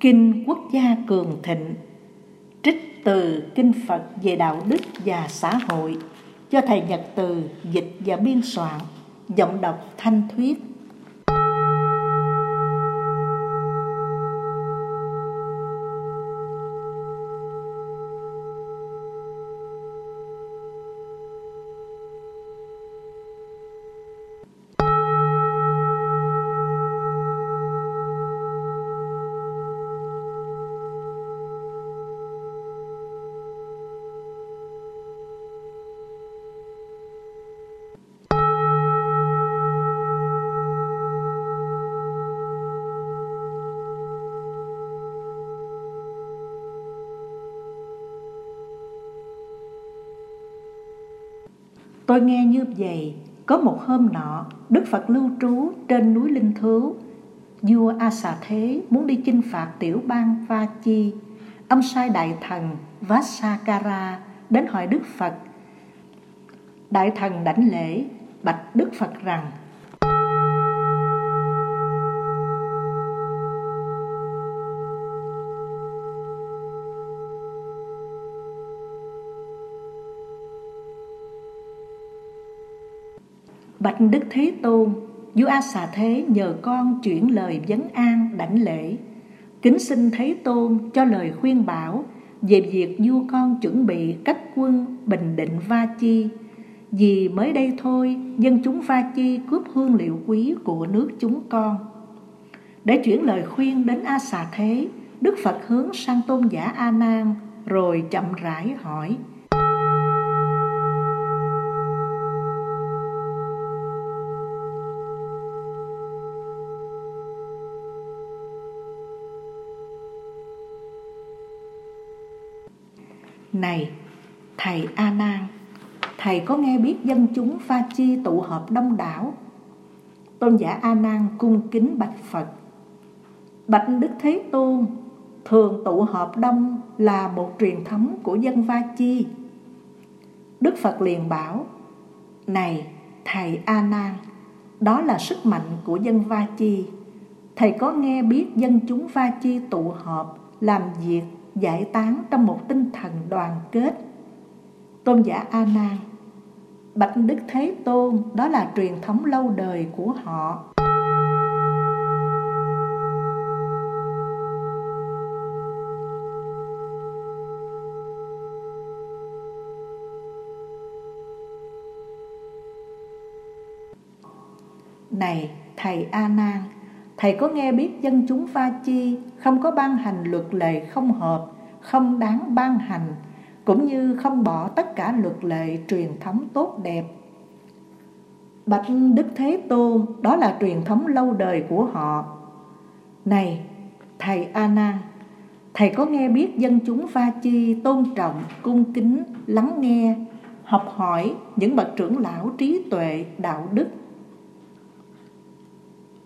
Kinh Quốc gia cường thịnh, Trích từ Kinh Phật về đạo đức và xã hội do Thầy Nhật Từ dịch và biên soạn, Giọng đọc Thanh Thuyết. Tôi nghe như vậy, có một hôm nọ, Đức Phật lưu trú trên núi Linh Thứu. Vua A Xà Thế muốn đi chinh phạt tiểu bang Va Chi. Ông sai đại thần Vassakara đến hỏi Đức Phật. Đại thần đảnh lễ, bạch Đức Phật rằng Bạch Đức Thế Tôn, vua A Xà Thế nhờ con chuyển lời vấn an đảnh lễ. Kính xin Thế Tôn cho lời khuyên bảo về việc vua con chuẩn bị cách quân bình định Va Chi. Vì mới đây thôi, dân chúng Va Chi cướp hương liệu quý của nước chúng con. Để chuyển lời khuyên đến A Xà Thế, Đức Phật hướng sang tôn giả A Nan rồi chậm rãi hỏi: Này, thầy A Nan, thầy có nghe biết dân chúng Pha Chi tụ họp đông đảo? Tôn giả A Nan cung kính bạch Phật. Bạch Đức Thế Tôn, thường tụ họp đông là một truyền thống của dân Va Chi. Đức Phật liền bảo, Này, thầy A Nan, đó là sức mạnh của dân Va Chi. Thầy có nghe biết dân chúng Va Chi tụ họp làm việc giải tán trong một tinh thần đoàn kết. Tôn giả A Nan Bạch Đức Thế Tôn đó là truyền thống lâu đời của họ. Này thầy A Nan, thầy có nghe biết dân chúng Pha Chi không có ban hành luật lệ không hợp, không đáng ban hành, cũng như không bỏ tất cả luật lệ truyền thống tốt đẹp. Bạch Đức Thế Tôn, đó là truyền thống lâu đời của họ. Này, thầy A Nan, thầy có nghe biết dân chúng pha chi tôn trọng, cung kính, lắng nghe, học hỏi những bậc trưởng lão trí tuệ, đạo đức.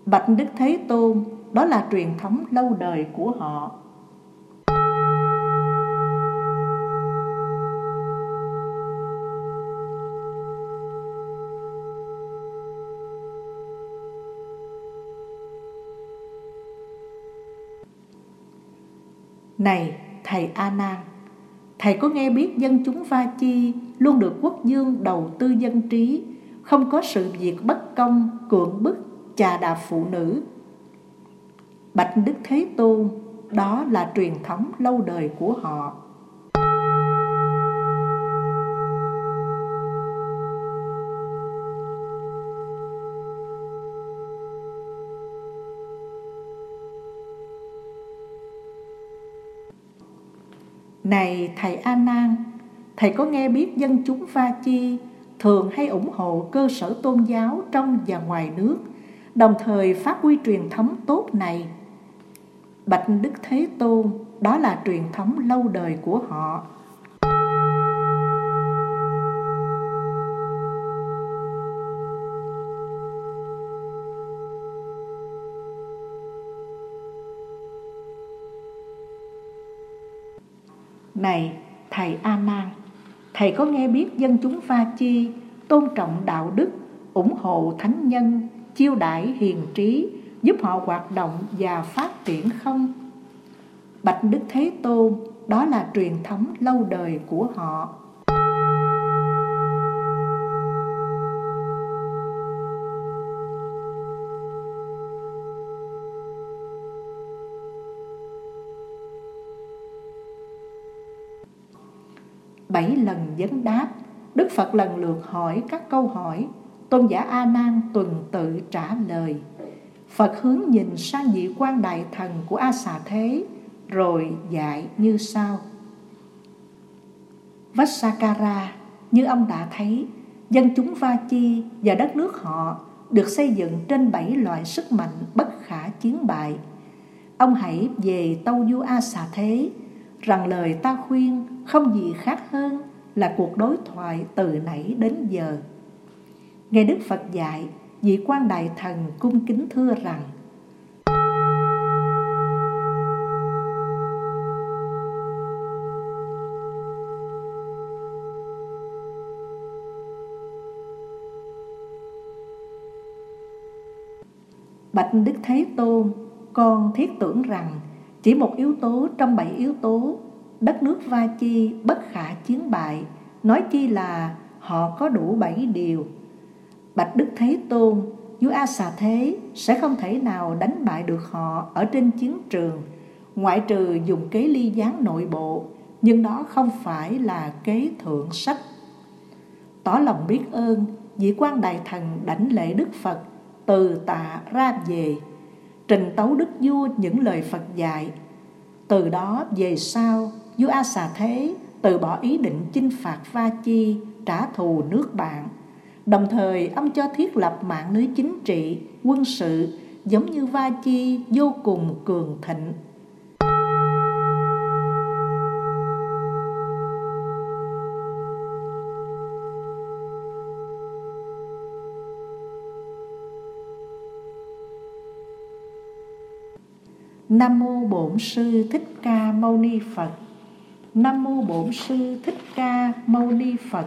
Bạch Đức Thế Tôn, đó là truyền thống lâu đời của họ. Này thầy A Nan, thầy có nghe biết dân chúng Va Chi luôn được quốc dương đầu tư dân trí, không có sự việc bất công, cưỡng bức, chà đạp phụ nữ. Bạch Đức Thế Tôn, đó là truyền thống lâu đời của họ. Này thầy A Nan, thầy có nghe biết dân chúng Va Chi thường hay ủng hộ cơ sở tôn giáo trong và ngoài nước, đồng thời phát huy truyền thống tốt này. Bạch Đức Thế Tôn, đó là truyền thống lâu đời của họ. Này thầy A Nan, thầy có nghe biết dân chúng Va chi tôn trọng đạo đức, ủng hộ thánh nhân, chiêu đãi hiền trí, giúp họ hoạt động và phát triển không? Bạch Đức Thế Tôn, đó là truyền thống lâu đời của họ. Bảy lần vấn đáp, Đức Phật lần lượt hỏi các câu hỏi, tôn giả A Nan tuần tự trả lời. Phật hướng nhìn sang vị quan đại thần của A Xà Thế rồi dạy như sau. Vassakara, như ông đã thấy, dân chúng Va Chi và đất nước họ được xây dựng trên bảy loại sức mạnh bất khả chiến bại. Ông hãy về tâu du A Xà Thế, rằng lời ta khuyên không gì khác hơn là cuộc đối thoại từ nãy đến giờ. Nghe Đức Phật dạy, vị quan đại thần cung kính thưa rằng Bạch Đức Thế Tôn, con thiết tưởng rằng chỉ một yếu tố trong bảy yếu tố, đất nước Va Chi bất khả chiến bại, nói chi là họ có đủ bảy điều. Bạch Đức Thế Tôn, vua A Xà Thế sẽ không thể nào đánh bại được họ ở trên chiến trường, ngoại trừ dùng kế ly gián nội bộ, nhưng đó không phải là kế thượng sách. Tỏ lòng biết ơn, vị quan đại thần đảnh lễ Đức Phật từ tạ ra về trình tấu đức vua những lời Phật dạy. Từ đó về sau vua A Xà Thế từ bỏ ý định chinh phạt Va Chi trả thù nước bạn đồng thời, ông cho thiết lập mạng lưới chính trị, quân sự, giống như Va Chi, vô cùng cường thịnh Nam mô Bổn sư Thích Ca Mâu Ni Phật. Nam mô Bổn sư Thích Ca Mâu Ni Phật.